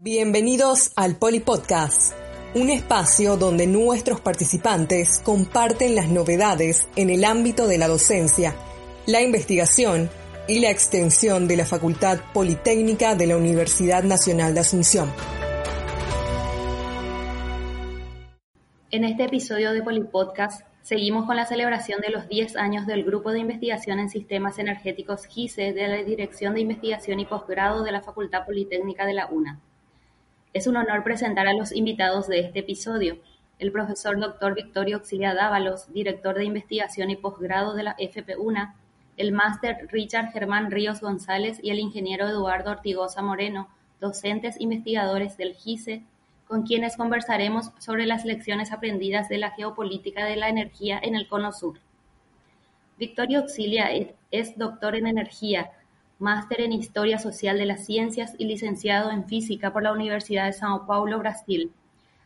Bienvenidos al Polipodcast, un espacio donde nuestros participantes comparten las novedades en el ámbito de la docencia, la investigación y la extensión de la Facultad Politécnica de la Universidad Nacional de Asunción. En este episodio de Polipodcast seguimos con la celebración de los 10 años del Grupo de Investigación en Sistemas Energéticos GISE de la Dirección de Investigación y Posgrado de la Facultad Politécnica de la UNA. Es un honor presentar a los invitados de este episodio, el profesor Dr. Victorio Auxilia Dávalos, director de investigación y posgrado de la FP1, el máster Richard Germán Ríos González y el ingeniero Eduardo Ortigosa Moreno, docentes investigadores del GISE, con quienes conversaremos sobre las lecciones aprendidas de la geopolítica de la energía en el Cono Sur. Victorio Auxilia es doctor en energía, máster en Historia Social de las Ciencias y licenciado en Física por la Universidad de São Paulo, Brasil.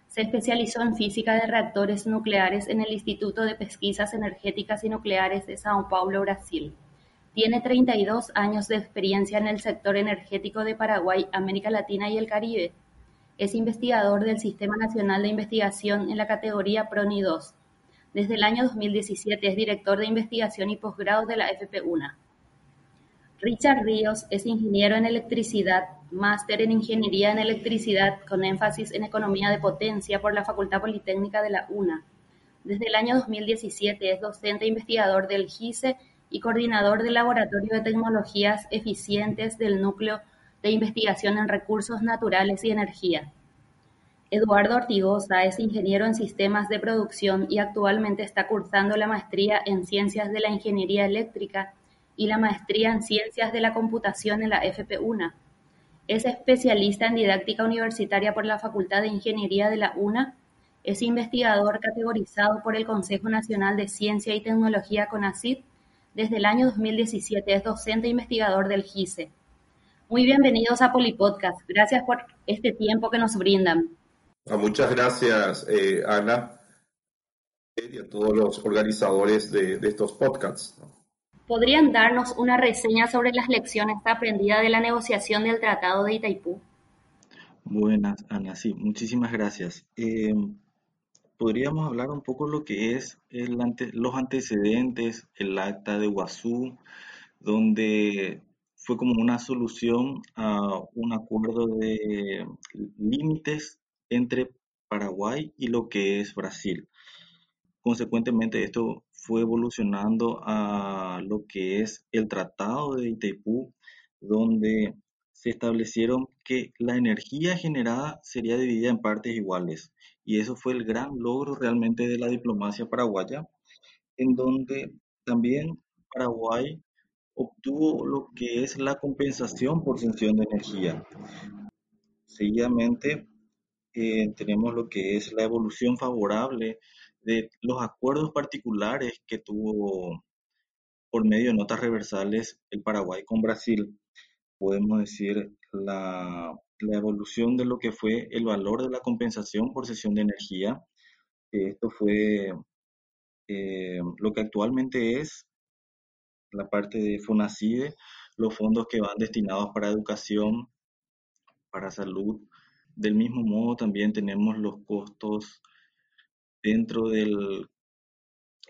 Se especializó en física de reactores nucleares en el Instituto de Pesquisas Energéticas y Nucleares de São Paulo, Brasil. Tiene 32 años de experiencia en el sector energético de Paraguay, América Latina y el Caribe. Es investigador del Sistema Nacional de Investigación en la categoría PRONI 2. Desde el año 2017 es director de investigación y posgrado de la FP1. Richard Ríos es ingeniero en electricidad, máster en ingeniería en electricidad con énfasis en economía de potencia por la Facultad Politécnica de la UNA. Desde el año 2017 es docente e investigador del GISE y coordinador del Laboratorio de Tecnologías Eficientes del Núcleo de Investigación en Recursos Naturales y Energía. Eduardo Ortigosa es ingeniero en sistemas de producción y actualmente está cursando la maestría en Ciencias de la Ingeniería Eléctrica y la maestría en Ciencias de la Computación en la FP-UNA. Es especialista en didáctica universitaria por la Facultad de Ingeniería de la UNA. Es investigador categorizado por el Consejo Nacional de Ciencia y Tecnología CONACYT. Desde el año 2017 es docente e investigador del GISE. Muy bienvenidos a Polipodcast. Gracias por este tiempo que nos brindan. Ah, muchas gracias, eh, Ana, y a todos los organizadores de, de estos podcasts. ¿Podrían darnos una reseña sobre las lecciones aprendidas de la negociación del Tratado de Itaipú? Buenas, Ana, sí, muchísimas gracias. Eh, podríamos hablar un poco lo que es los antecedentes, el acta de Guazú, donde fue como una solución a un acuerdo de límites entre Paraguay y lo que es Brasil. Consecuentemente, esto fue evolucionando a lo que es el Tratado de Itaipú, donde se establecieron que la energía generada sería dividida en partes iguales. Y eso fue el gran logro realmente de la diplomacia paraguaya, en donde también Paraguay obtuvo lo que es la compensación por función de energía. Seguidamente, eh, tenemos lo que es la evolución favorable de los acuerdos particulares que tuvo por medio de notas reversales el Paraguay con Brasil, podemos decir la, evolución de lo que fue el valor de la compensación por cesión de energía. Esto fue eh, lo que actualmente es la parte de FONACIDE, los fondos que van destinados para educación, para salud. Del mismo modo también tenemos los costos dentro de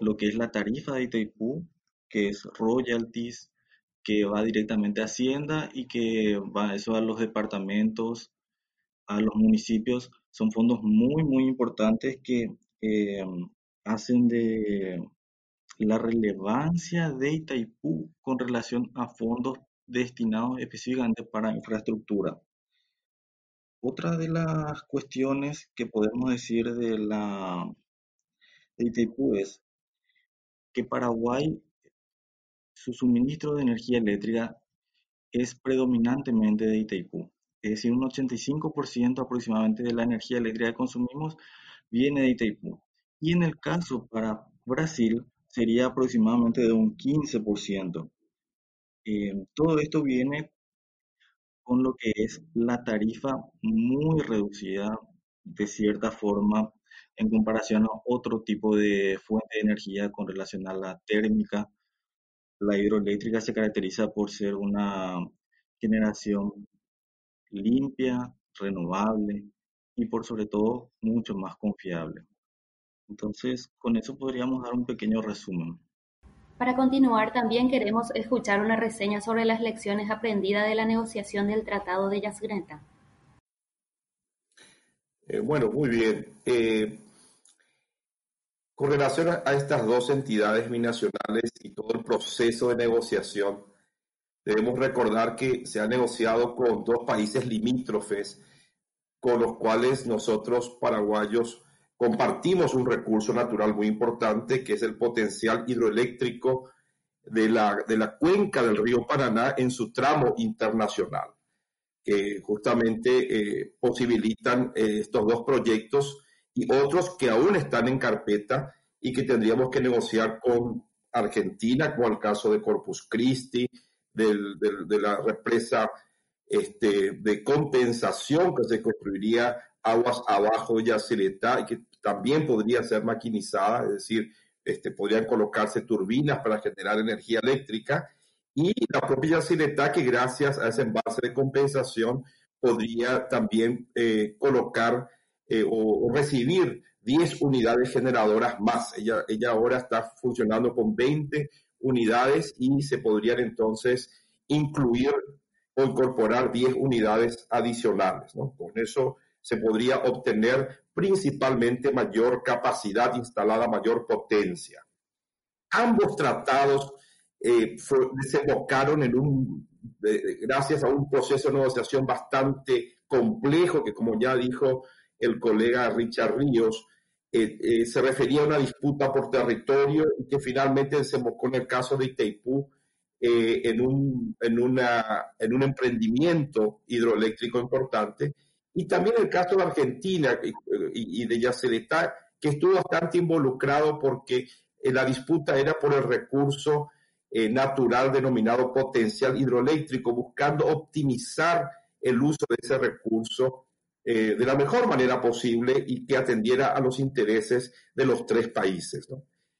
lo que es la tarifa de Itaipú, que es royalties, que va directamente a Hacienda y que va eso a los departamentos, a los municipios. Son fondos muy, muy importantes que eh, hacen de la relevancia de Itaipú con relación a fondos destinados específicamente para infraestructura. Otra de las cuestiones que podemos decir de la de Itaipú es que Paraguay, su suministro de energía eléctrica es predominantemente de Itaipú. es decir, un 85% aproximadamente de la energía eléctrica que consumimos viene de Itaipú. Y en el caso para Brasil sería aproximadamente de un 15%. Eh, todo esto viene con lo que es la tarifa muy reducida de cierta forma en comparación a otro tipo de fuente de energía con relación a la térmica. La hidroeléctrica se caracteriza por ser una generación limpia, renovable y por sobre todo mucho más confiable. Entonces, con eso podríamos dar un pequeño resumen. Para continuar, también queremos escuchar una reseña sobre las lecciones aprendidas de la negociación del Tratado de Yasgrenta. Eh, bueno, muy bien. Eh, con relación a estas dos entidades binacionales y todo el proceso de negociación, debemos recordar que se ha negociado con dos países limítrofes con los cuales nosotros paraguayos compartimos un recurso natural muy importante que es el potencial hidroeléctrico de la, de la cuenca del río Paraná en su tramo internacional, que justamente eh, posibilitan eh, estos dos proyectos y otros que aún están en carpeta y que tendríamos que negociar con Argentina, como el caso de Corpus Christi, de la represa este, de compensación que se construiría aguas abajo de Yacyretá y que también podría ser maquinizada, es decir, este, podrían colocarse turbinas para generar energía eléctrica y la propia Yacyretá que gracias a ese envase de compensación podría también eh, colocar eh, o, o, recibir 10 unidades generadoras más. Ella, ella ahora está funcionando con 20 unidades y se podrían entonces incluir o incorporar 10 unidades adicionales. Con eso se podría obtener principalmente mayor capacidad instalada, mayor potencia. Ambos tratados eh, desembocaron en un, gracias a un proceso de negociación bastante complejo que, como ya dijo el colega Richard Ríos, eh, eh, se refería a una disputa por territorio y que finalmente desembocó en el caso de Itaipú eh, en, un, en, una, en un emprendimiento hidroeléctrico importante. Y también el caso de Argentina y, de Yacyretá, que estuvo bastante involucrado porque la disputa era por el recurso natural denominado potencial hidroeléctrico, buscando optimizar el uso de ese recurso eh, de la mejor manera posible y que atendiera a los intereses de los tres países.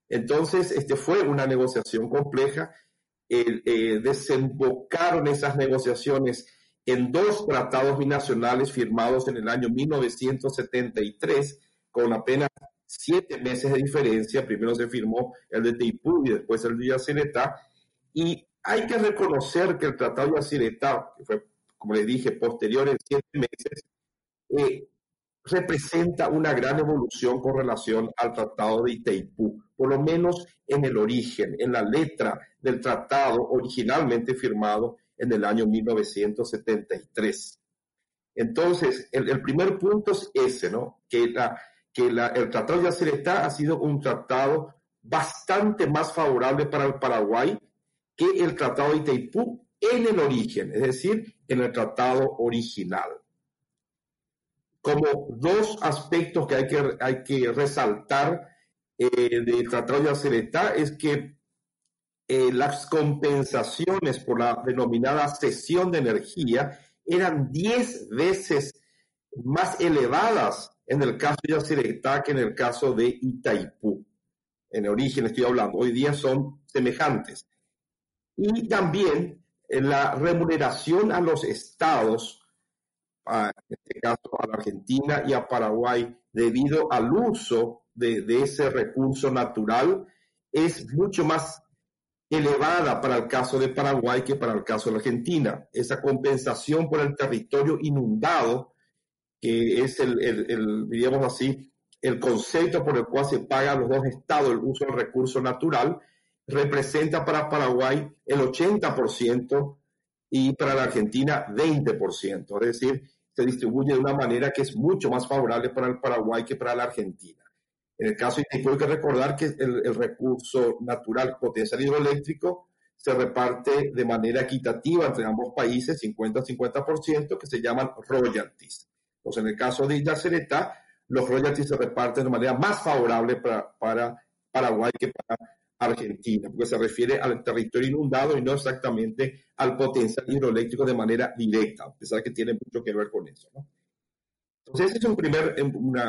Entonces, este fue una negociación compleja. Eh, desembocaron esas negociaciones en dos tratados binacionales firmados en el año 1973 con apenas siete meses de diferencia. Primero se firmó el de Teipú y después el de Yacyretá. Y hay que reconocer que el tratado de Yacyretá, que fue, como les dije, posterior en siete meses, eh, representa una gran evolución con relación al Tratado de Itaipú, por lo menos en el origen, en la letra del tratado originalmente firmado en el año 1973. Entonces, el, primer punto es ese, ¿no? Que, la, que el Tratado de Yacyretá ha sido un tratado bastante más favorable para el Paraguay que el Tratado de Itaipú en el origen, es decir, en el tratado original. Como dos aspectos que hay que, hay que resaltar eh, del Tratado de Acereta es que eh, las compensaciones por la denominada cesión de energía eran 10 veces más elevadas en el caso de Acereta que en el caso de Itaipú. En origen estoy hablando, hoy día son semejantes. Y también en la remuneración a los estados en este caso a la Argentina y a Paraguay, debido al uso de, ese recurso natural, es mucho más elevada para el caso de Paraguay que para el caso de Argentina. Esa compensación por el territorio inundado, que es el, el, digamos así, el concepto por el cual se paga a los dos estados el uso del recurso natural, representa para Paraguay el 80% y para la Argentina 20%. Es decir, se distribuye de una manera que es mucho más favorable para el Paraguay que para la Argentina. En el caso de hay que recordar que el, recurso natural potencial hidroeléctrico se reparte de manera equitativa entre ambos países, 50-50%, que se llaman royalties. En el caso de Yacyretá, los royalties se reparten de manera más favorable para, para Paraguay que para Argentina, porque se refiere al territorio inundado y no exactamente al potencial hidroeléctrico de manera directa, a pesar que tiene mucho que ver con eso. Entonces, ese es un primer,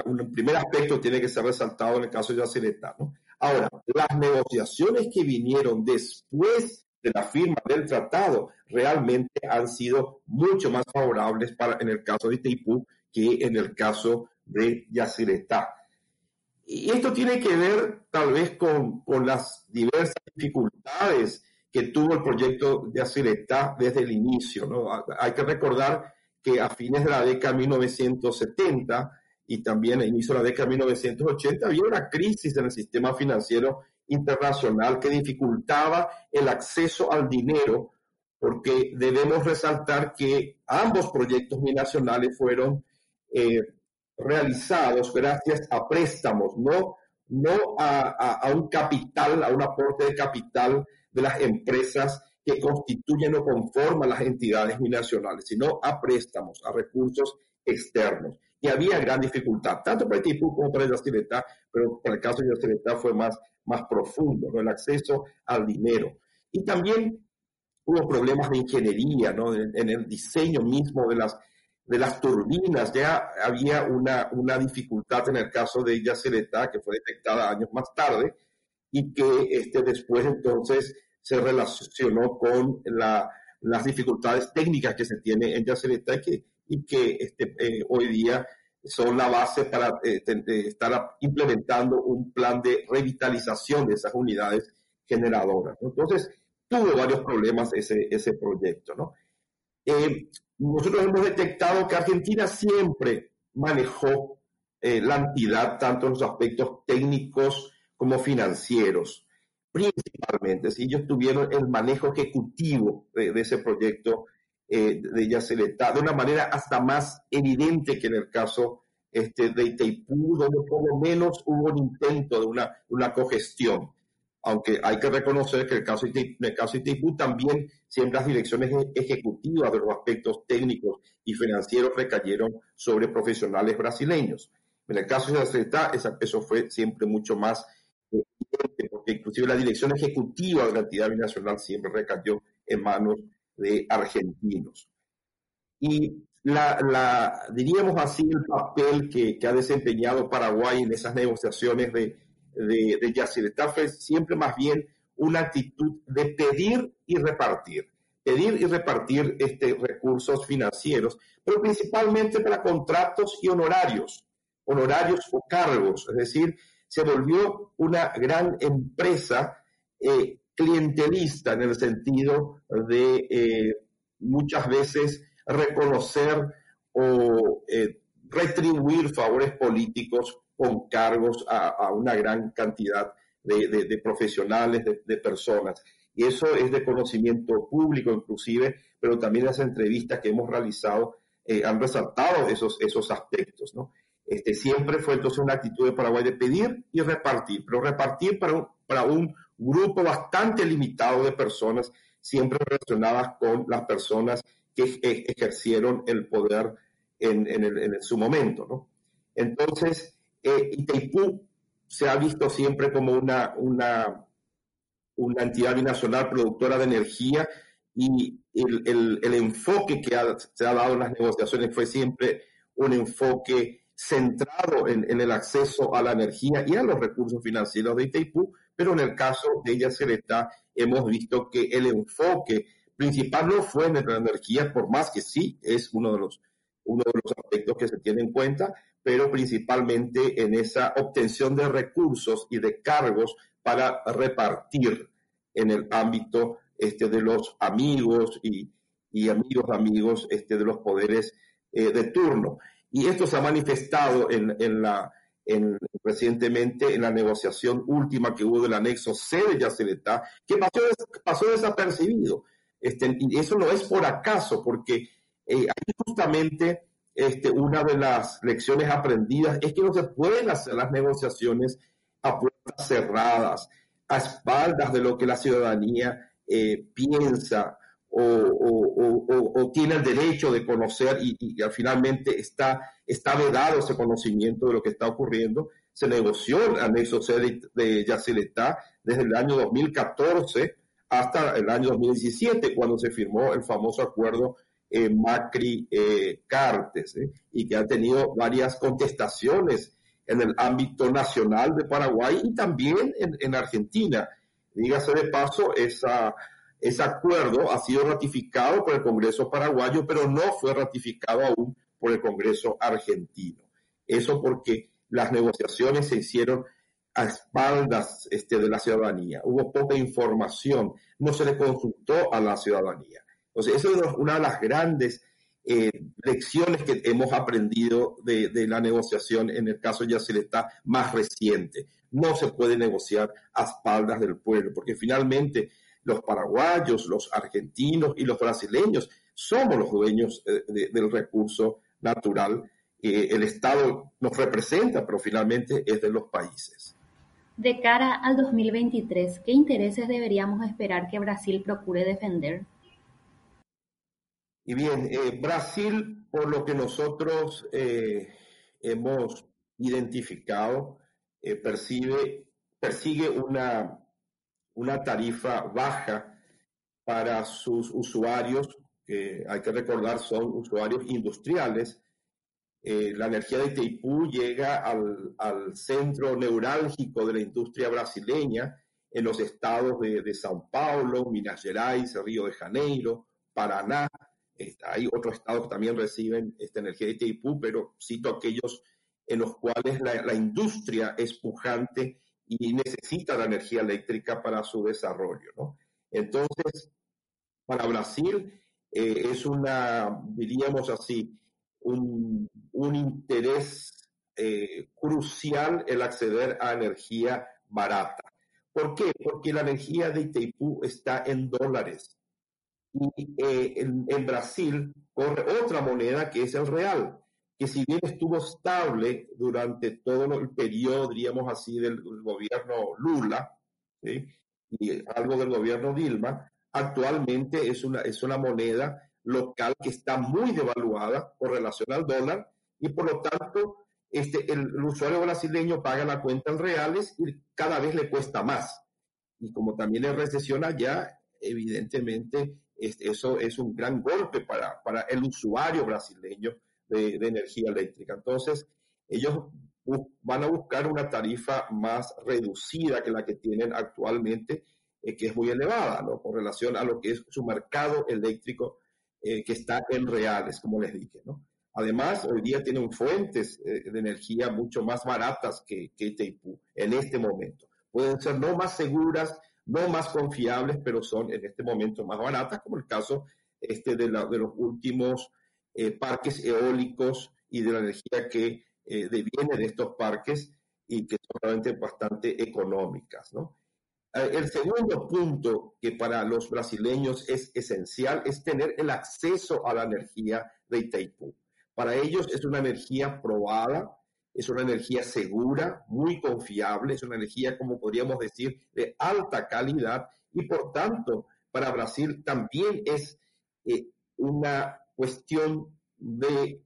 un primer aspecto que tiene que ser resaltado en el caso de Yacyretá. ¿no? Ahora, las negociaciones que vinieron después de la firma del tratado realmente han sido mucho más favorables para, en el caso de Itaipú que en el caso de Yacyretá. Y esto tiene que ver tal vez con, con las diversas dificultades que tuvo el proyecto de Yacyretá desde el inicio. ¿no? Hay que recordar que a fines de la década de 1970 y también a inicio de la década de 1980 había una crisis en el sistema financiero internacional que dificultaba el acceso al dinero, porque debemos resaltar que ambos proyectos binacionales fueron eh, realizados gracias a préstamos, no, no a, a, un capital, a un aporte de capital de las empresas que constituyen o conforman las entidades binacionales, sino a préstamos, a recursos externos y había gran dificultad, tanto para Itaipú como para Yacyretá, pero para el caso de Yacyretá fue más, más profundo, ¿no? el acceso al dinero. Y también hubo problemas de ingeniería, ¿no? en, el diseño mismo de las, de las turbinas, ya había una, una dificultad en el caso de Yacyretá, que fue detectada años más tarde, y que este, después entonces se relacionó con la, las dificultades técnicas que se tiene en Yacyretá, que y que este, eh, hoy día son la base para eh, estar implementando un plan de revitalización de esas unidades generadoras. Entonces, tuvo varios problemas ese, ese proyecto. ¿no? Eh, nosotros hemos detectado que Argentina siempre manejó la entidad tanto en los aspectos técnicos como financieros, principalmente. Si ellos tuvieron el manejo ejecutivo de, de ese proyecto eh, de Yacyretá, de una manera hasta más evidente que en el caso este, de Itaipú, donde por lo menos hubo un intento de una, una cogestión. Aunque hay que reconocer que el caso el caso Itaipú también siempre las direcciones ejecutivas de los aspectos técnicos y financieros recayeron sobre profesionales brasileños. En el caso de Yacyretá, eso fue siempre mucho más evidente, porque inclusive la dirección ejecutiva de la entidad binacional siempre recayó en manos de argentinos. Y la, diríamos así, el papel que, ha desempeñado Paraguay en esas negociaciones de, de, de siempre más bien una actitud de pedir y repartir. Pedir y repartir este, recursos financieros, pero principalmente para contratos y honorarios, honorarios o cargos. Es decir, se volvió una gran empresa eh, clientelista en el sentido de eh, muchas veces reconocer o eh, retribuir favores políticos con cargos a, una gran cantidad de, profesionales, de, personas. Y eso es de conocimiento público inclusive, pero también las entrevistas que hemos realizado eh, han resaltado esos, esos aspectos. ¿no? Este, siempre fue entonces una actitud de Paraguay de pedir y repartir, pero repartir para para un grupo bastante limitado de personas, siempre relacionadas con las personas que ejercieron el poder en, en, su momento. ¿no? Entonces, eh, Itaipú se ha visto siempre como una, una, una entidad binacional productora de energía y el, el, el enfoque que se ha dado en las negociaciones fue siempre un enfoque centrado en, en, el acceso a la energía y a los recursos financieros de Itaipú, pero en el caso de Yacyretá hemos visto que el enfoque principal no fue en la energía, por más que sí es uno de los, uno de los aspectos que se tiene en cuenta, pero principalmente en esa obtención de recursos y de cargos para repartir en el ámbito este, de los amigos y, y amigos amigos este, de los poderes eh, de turno. Y esto se ha manifestado en, en la, en, recientemente en la negociación última que hubo del anexo C de Yacyretá, que pasó, pasó desapercibido. Este, y eso no es por acaso, porque eh, justamente este, una de las lecciones aprendidas es que no se pueden hacer las negociaciones a puertas cerradas, a espaldas de lo que la ciudadanía eh, piensa o, tiene el derecho de conocer y, y, finalmente está, está vedado ese conocimiento de lo que está ocurriendo. Se negoció el anexo C de, de Yacyretá desde el año 2014 hasta el año 2017, cuando se firmó el famoso acuerdo eh, Macri-Cartes, eh, y que ha tenido varias contestaciones en el ámbito nacional de Paraguay y también en, en Argentina. Dígase de paso, ese acuerdo ha sido ratificado por el Congreso paraguayo, pero no fue ratificado aún por el Congreso argentino. Eso porque las negociaciones se hicieron a espaldas este, de la ciudadanía. Hubo poca información, no se le consultó a la ciudadanía. Entonces, esa es una de las grandes eh, lecciones que hemos aprendido de, la negociación en el caso de Yacyretá más reciente. No se puede negociar a espaldas del pueblo, porque finalmente los paraguayos, los argentinos y los brasileños somos los dueños eh, del recurso natural. el Estado nos representa, pero finalmente es de los países. De cara al 2023, ¿qué intereses deberíamos esperar que Brasil procure defender? Y bien, eh, Brasil, por lo que nosotros eh, hemos identificado, eh, percibe, persigue una, tarifa baja para sus usuarios, que hay que recordar son usuarios industriales, la energía de Itaipú llega al, al, centro neurálgico de la industria brasileña en los estados de, de São Paulo, Minas Gerais, Río de Janeiro, Paraná. Hay otros estados que también reciben esta energía de Itaipú, pero cito aquellos en los cuales la, industria es pujante y necesita la energía eléctrica para su desarrollo. ¿no? Entonces, para Brasil eh, es una, diríamos así, un, un interés eh, crucial el acceder a energía barata. ¿Por qué? Porque la energía de Itaipú está en dólares. Y eh, en, Brasil corre otra moneda que es el real, que si bien estuvo estable durante todo el periodo, diríamos así, del, gobierno Lula y algo del gobierno Dilma, actualmente es una, es una moneda local que está muy devaluada por relación al dólar y por lo tanto este, el, usuario brasileño paga la cuenta en reales y cada vez le cuesta más. Y como también es recesión allá, evidentemente este, eso es un gran golpe para, para el usuario brasileño de, energía eléctrica. Entonces, ellos van a buscar una tarifa más reducida que la que tienen actualmente, eh, que es muy elevada, ¿no? Con relación a lo que es su mercado eléctrico eh, que está en reales, como les dije, ¿no? Además, hoy día tienen fuentes eh, de energía mucho más baratas que, que Itaipú en este momento. Pueden ser no más seguras, no más confiables, pero son en este momento más baratas, como el caso este de, los últimos eh, parques eólicos y de la energía que deviene de estos parques y que son realmente bastante económicas, ¿no? Eh, el segundo punto que para los brasileños es esencial es tener el acceso a la energía de Itaipú. Para ellos es una energía probada, es una energía segura, muy confiable, es una energía, como podríamos decir, de alta calidad y por tanto para Brasil también es eh, una cuestión de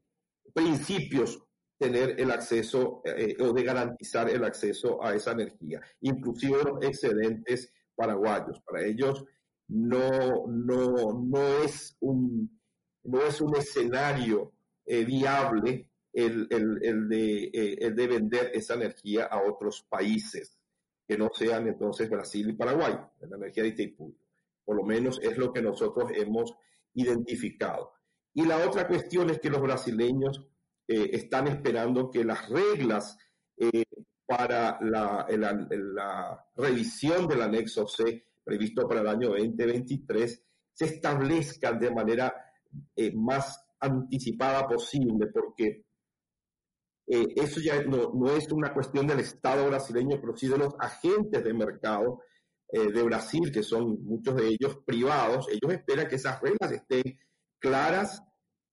principios tener el acceso eh, o de garantizar el acceso a esa energía, inclusive los excedentes paraguayos. Para ellos no, no, no, es, un, no es un escenario eh, viable el, el, el de, eh, el de vender esa energía a otros países que no sean entonces Brasil y Paraguay, la energía de Itaipú. Por lo menos es lo que nosotros hemos identificado. Y la otra cuestión es que los brasileños eh, están esperando que las reglas eh, para la, la, revisión del anexo C previsto para el año 2023 se establezcan de manera eh, más anticipada posible, porque eso ya no, no, es una cuestión del Estado brasileño, pero sí de los agentes de mercado de Brasil, que son muchos de ellos privados. Ellos esperan que esas reglas estén claras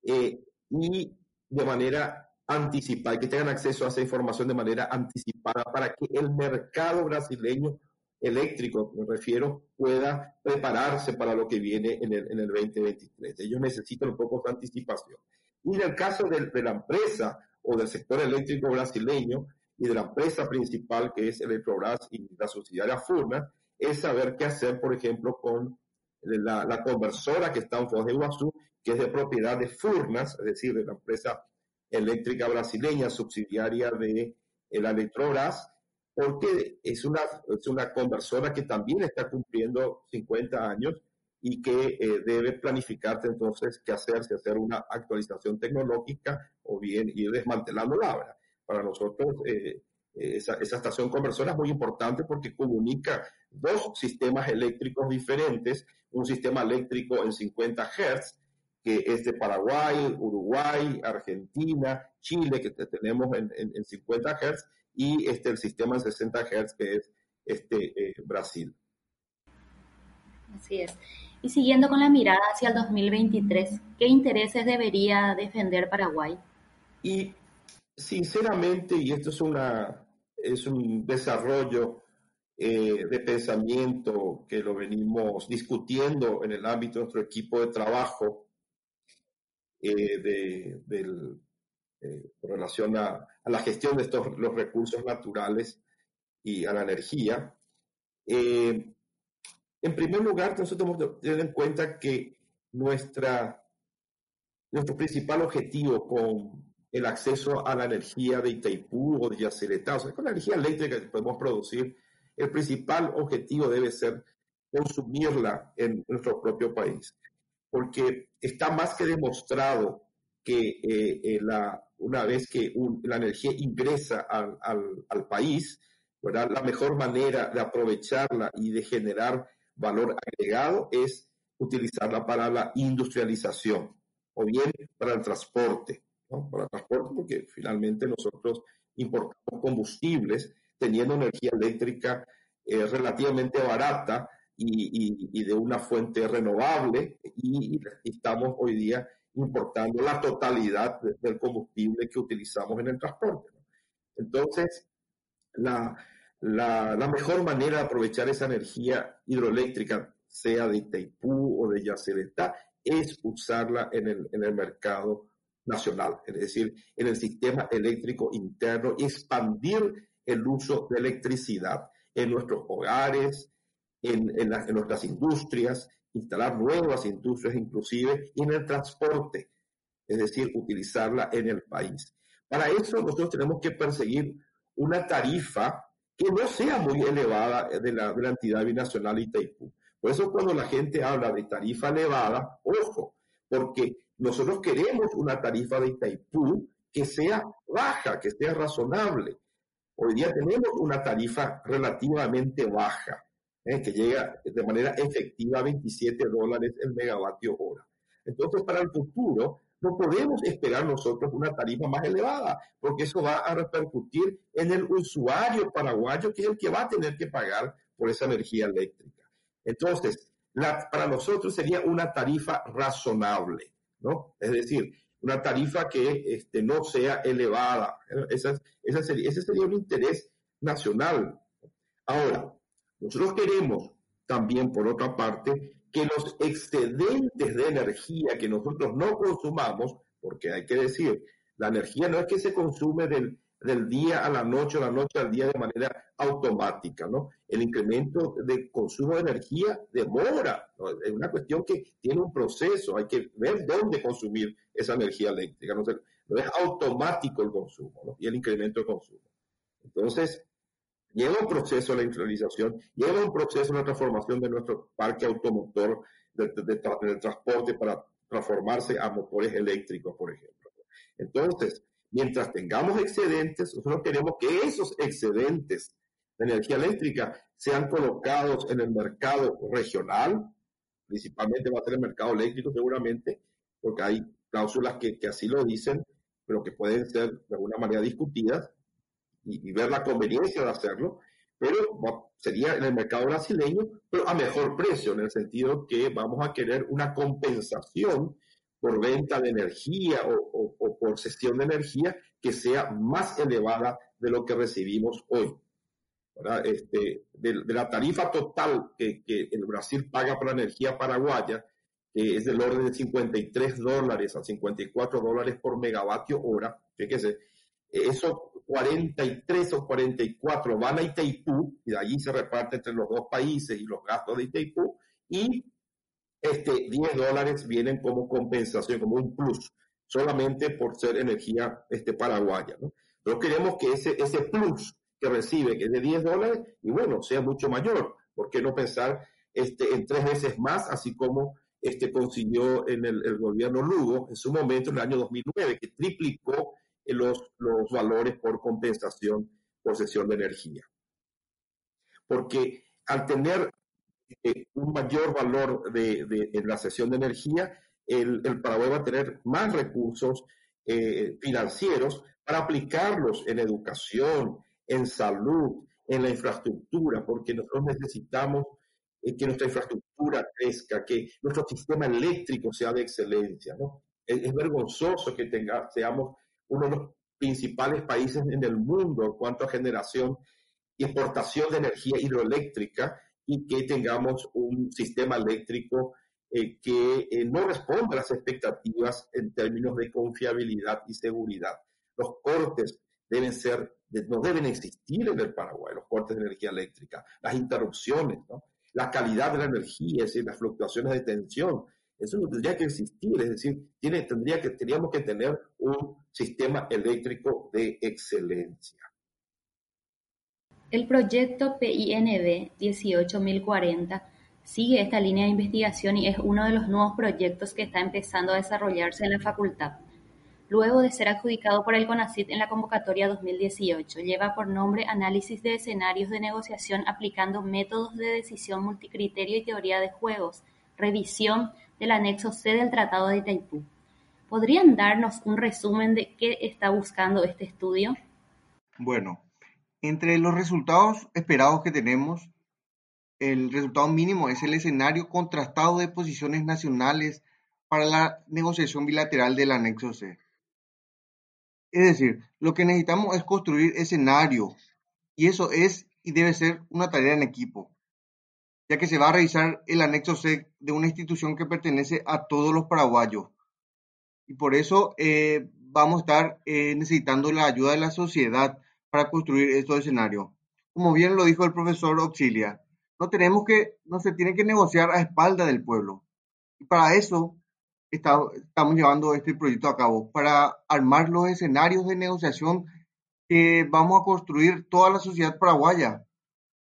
y de manera anticipada, que tengan acceso a esa información de manera anticipada para que el mercado brasileño eléctrico, me refiero, pueda prepararse para lo que viene en el, en el 2023. Ellos necesitan un poco de anticipación. Y en el caso de, de la empresa o del sector eléctrico brasileño y de la empresa principal que es Electrobras y la subsidiaria Furna, es saber qué hacer, por ejemplo, con la, la conversora que está en Foz de Iguazú, que es de propiedad de Furnas, es decir, de la empresa eléctrica brasileña subsidiaria de la Electrobras, porque es una, es una conversora que también está cumpliendo 50 años y que eh, debe planificarse entonces qué hacer, si hacer una actualización tecnológica o bien ir desmantelando la obra. Para nosotros, eh, esa, esa, estación conversora es muy importante porque comunica dos sistemas eléctricos diferentes, un sistema eléctrico en 50 Hz, que es de Paraguay, Uruguay, Argentina, Chile, que tenemos en, en, en 50 Hz, y este, el sistema en 60 Hz, que es este, eh, Brasil. Así es. Y siguiendo con la mirada hacia el 2023, ¿qué intereses debería defender Paraguay? Y sinceramente, y esto es, una, es un desarrollo eh, de pensamiento que lo venimos discutiendo en el ámbito de nuestro equipo de trabajo eh, de, del, eh, con relación a, la gestión de estos los recursos naturales y a la energía. En primer lugar, nosotros tenemos que tener en cuenta que nuestra, nuestro principal objetivo con el acceso a la energía de Itaipú o de Yacyretá, o sea, con la energía eléctrica que podemos producir, el principal objetivo debe ser consumirla en nuestro propio país, porque está más que demostrado que eh, eh, la, una vez que un, la energía ingresa al, al, al país, ¿verdad? la mejor manera de aprovecharla y de generar valor agregado es utilizarla para la industrialización o bien para el transporte, para el transporte porque finalmente nosotros importamos combustibles teniendo energía eléctrica eh, relativamente barata y, y, de una fuente renovable y, estamos hoy día importando la totalidad de, del combustible que utilizamos en el transporte. Entonces, la, la, mejor manera de aprovechar esa energía hidroeléctrica, sea de Itaipú o de Yacyretá, es usarla en el, en el mercado nacional, es decir, en el sistema eléctrico interno expandir el uso de electricidad en nuestros hogares, en, en, en, nuestras industrias, instalar nuevas industrias inclusive, y en el transporte, es decir, utilizarla en el país. Para eso nosotros tenemos que perseguir una tarifa que no sea muy elevada de la, de la entidad binacional Itaipú. Por eso cuando la gente habla de tarifa elevada, ojo, porque nosotros queremos una tarifa de Itaipú que sea baja, que sea razonable. Hoy día tenemos una tarifa relativamente baja, ¿eh? que llega de manera efectiva a 27 dólares el megavatio hora. Entonces, para el futuro, no podemos esperar nosotros una tarifa más elevada, porque eso va a repercutir en el usuario paraguayo, que es el que va a tener que pagar por esa energía eléctrica. Entonces, para nosotros sería una tarifa razonable, ¿no? Es decir, una tarifa que este, no sea elevada. Esa, esa sería, ese sería un interés nacional. Ahora, nosotros queremos también, por otra parte, que los excedentes de energía que nosotros no consumamos, porque hay que decir, la energía no es que se consume del, día a la noche o la noche al día de manera automática, ¿no? El incremento de consumo de energía demora, es una cuestión que tiene un proceso, hay que ver dónde consumir esa energía eléctrica, no, no es automático el consumo ¿no? y el incremento de consumo. Entonces, Lleva un proceso la industrialización, lleva un proceso la transformación de nuestro parque automotor de, de, de, del transporte para transformarse a motores eléctricos, por ejemplo. Entonces, mientras tengamos excedentes, nosotros queremos que esos excedentes de energía eléctrica sean colocados en el mercado regional, principalmente va a ser el mercado eléctrico seguramente, porque hay cláusulas que, que así lo dicen, pero que pueden ser de alguna manera discutidas, y, y, ver la conveniencia de hacerlo, pero va, sería en el mercado brasileño, pero a mejor precio, en el sentido que vamos a querer una compensación por venta de energía o, o, o por cesión de energía que sea más elevada de lo que recibimos hoy. Este, de, la tarifa total que, que, el Brasil paga por la energía paraguaya, que es del orden de 53 dólares a 54 dólares por megavatio hora, fíjese, esos 43 o 44 van a Itaipú, y de allí se reparte entre los dos países y los gastos de Itaipú, y este 10 dólares vienen como compensación, como un plus, solamente por ser energía este, paraguaya. ¿no? Pero queremos que ese, ese plus que recibe, que es de 10 dólares, y bueno, sea mucho mayor. ¿Por qué no pensar este, en tres veces más, así como este, consiguió en el, gobierno Lugo en su momento, en el año 2009, que triplicó los, los valores por compensación por sesión de energía? Porque al tener eh, un mayor valor de, de, en la sesión de energía, el, el Paraguay va a tener más recursos eh, financieros para aplicarlos en educación, en salud, en la infraestructura, porque nosotros necesitamos eh, que nuestra infraestructura crezca, que nuestro sistema eléctrico sea de excelencia. ¿no? Es, vergonzoso que tenga, seamos uno de los principales países en el mundo en cuanto a generación y exportación de energía hidroeléctrica y que tengamos un sistema eléctrico eh, que eh, no responda a las expectativas en términos de confiabilidad y seguridad. Los cortes deben ser, no deben existir en el Paraguay, los cortes de energía eléctrica, las interrupciones, la calidad de la energía, es decir, las fluctuaciones de tensión. Eso no tendría que existir, es decir, tendríamos que tener un sistema eléctrico de excelencia. El proyecto PINB 18040 sigue esta línea de investigación y es uno de los nuevos proyectos que está empezando a desarrollarse en la facultad. Luego de ser adjudicado por el CONACYT en la convocatoria 2018, lleva por nombre Análisis de escenarios de negociación aplicando métodos de decisión multicriterio y teoría de juegos, revisión del anexo C del Tratado de Itaipú. ¿Podrían darnos un resumen de qué está buscando este estudio? Bueno, entre los resultados esperados que tenemos, el resultado mínimo es el escenario contrastado de posiciones nacionales para la negociación bilateral del anexo C. Es decir, lo que necesitamos es construir escenario y eso es y debe ser una tarea en equipo, ya que se va a revisar el anexo C de una institución que pertenece a todos los paraguayos. Y por eso eh, vamos a estar eh, necesitando la ayuda de la sociedad para construir estos escenarios. Como bien lo dijo el profesor Auxilia, no tenemos que, no se tiene que negociar a espalda del pueblo. Y para eso estamos llevando este proyecto a cabo, para armar los escenarios de negociación que vamos a construir toda la sociedad paraguaya.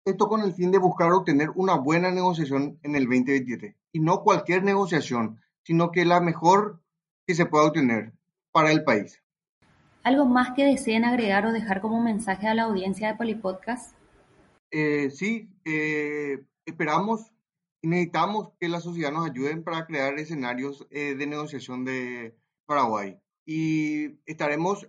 Esto con el fin de buscar obtener una buena negociación en el 2027. Y no cualquier negociación, sino que la mejor que se pueda obtener para el país. ¿Algo más que deseen agregar o dejar como mensaje a la audiencia de Polipodcast? Eh, sí, eh, esperamos y necesitamos que la sociedad nos ayude para crear escenarios eh, de negociación de Paraguay. Y estaremos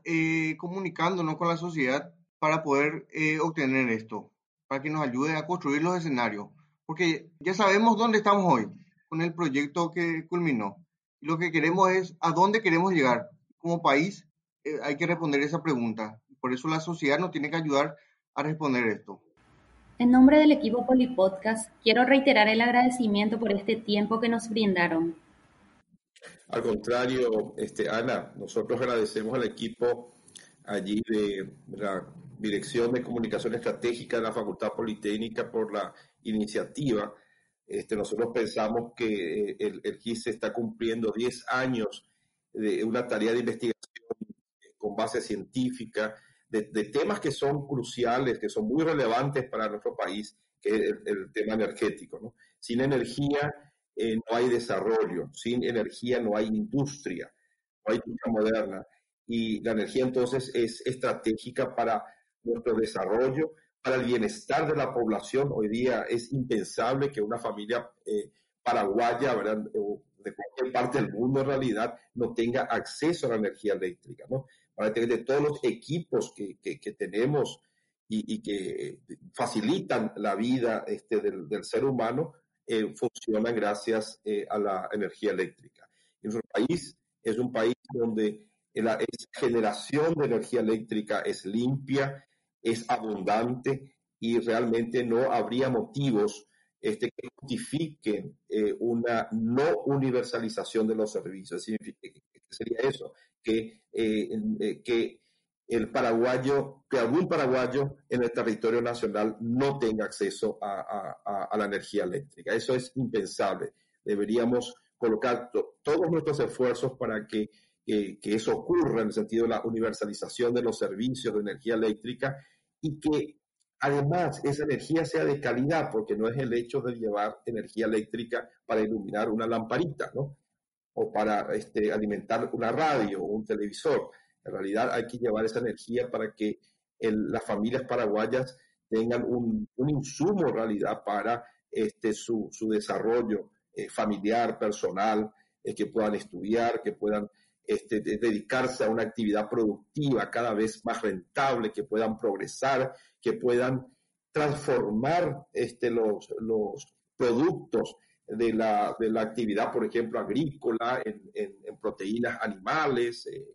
comunicándonos con la sociedad para poder obtener esto, para que nos ayude a construir los escenarios. Porque ya sabemos dónde estamos hoy con el proyecto que culminó. Y lo que queremos es a dónde queremos llegar. Como país hay que responder esa pregunta. Por eso la sociedad nos tiene que ayudar a responder esto. En nombre del equipo Polipodcast, quiero reiterar el agradecimiento por este tiempo que nos brindaron. Al contrario, este, Ana, nosotros agradecemos al equipo allí de la Dirección de Comunicación Estratégica de la Facultad Politécnica por la iniciativa. Este, nosotros pensamos que eh, el, el GIS está cumpliendo 10 años de una tarea de investigación con base científica, de, temas que son cruciales, que son muy relevantes para nuestro país, que es el, tema energético. ¿no? Sin energía eh, no hay desarrollo, sin energía no hay industria, no hay industria moderna. Y la energía entonces es estratégica para nuestro desarrollo, para el bienestar de la población. Hoy día es impensable que una familia eh, paraguaya, ¿verdad? de cualquier parte del mundo en realidad, no tenga acceso a la energía eléctrica. ¿no? de todos los equipos que, que, tenemos y, y, que facilitan la vida este, del, del ser humano, eh, funcionan gracias eh, a la energía eléctrica. Nuestro país es un país donde la generación de energía eléctrica es limpia, es abundante y realmente no habría motivos este, que justifiquen eh, una no universalización de los servicios. ¿Qué sería eso? Que, eh, eh, que el paraguayo, que algún paraguayo en el territorio nacional no tenga acceso a, la energía eléctrica. Eso es impensable. Deberíamos colocar todos nuestros esfuerzos para que, que eso ocurra en el sentido de la universalización de los servicios de energía eléctrica y que Además, esa energía sea de calidad, porque no es el hecho de llevar energía eléctrica para iluminar una lamparita, ¿no? O para este, alimentar una radio o un televisor. En realidad hay que llevar esa energía para que las familias paraguayas tengan un, insumo en realidad para este, su, desarrollo eh, familiar, personal, eh, que puedan estudiar, que puedan este, dedicarse a una actividad productiva cada vez más rentable, que puedan progresar, que puedan transformar este, los, los productos de la, de la, actividad, por ejemplo, agrícola, en, proteínas animales, eh,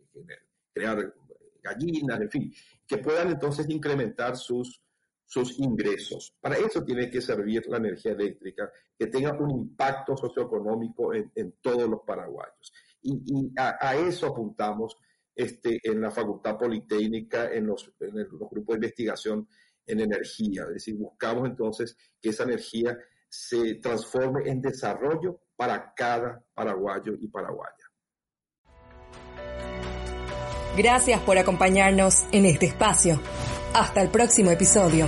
crear gallinas, en fin, que puedan entonces incrementar sus, sus ingresos. Para eso tiene que servir la energía eléctrica, que tenga un impacto socioeconómico en, en todos los paraguayos. Y, a, eso apuntamos este, en la Facultad Politécnica, en los, en los grupos de investigación en energía. Es decir, buscamos entonces que esa energía se transforme en desarrollo para cada paraguayo y paraguaya. Gracias por acompañarnos en este espacio. Hasta el próximo episodio.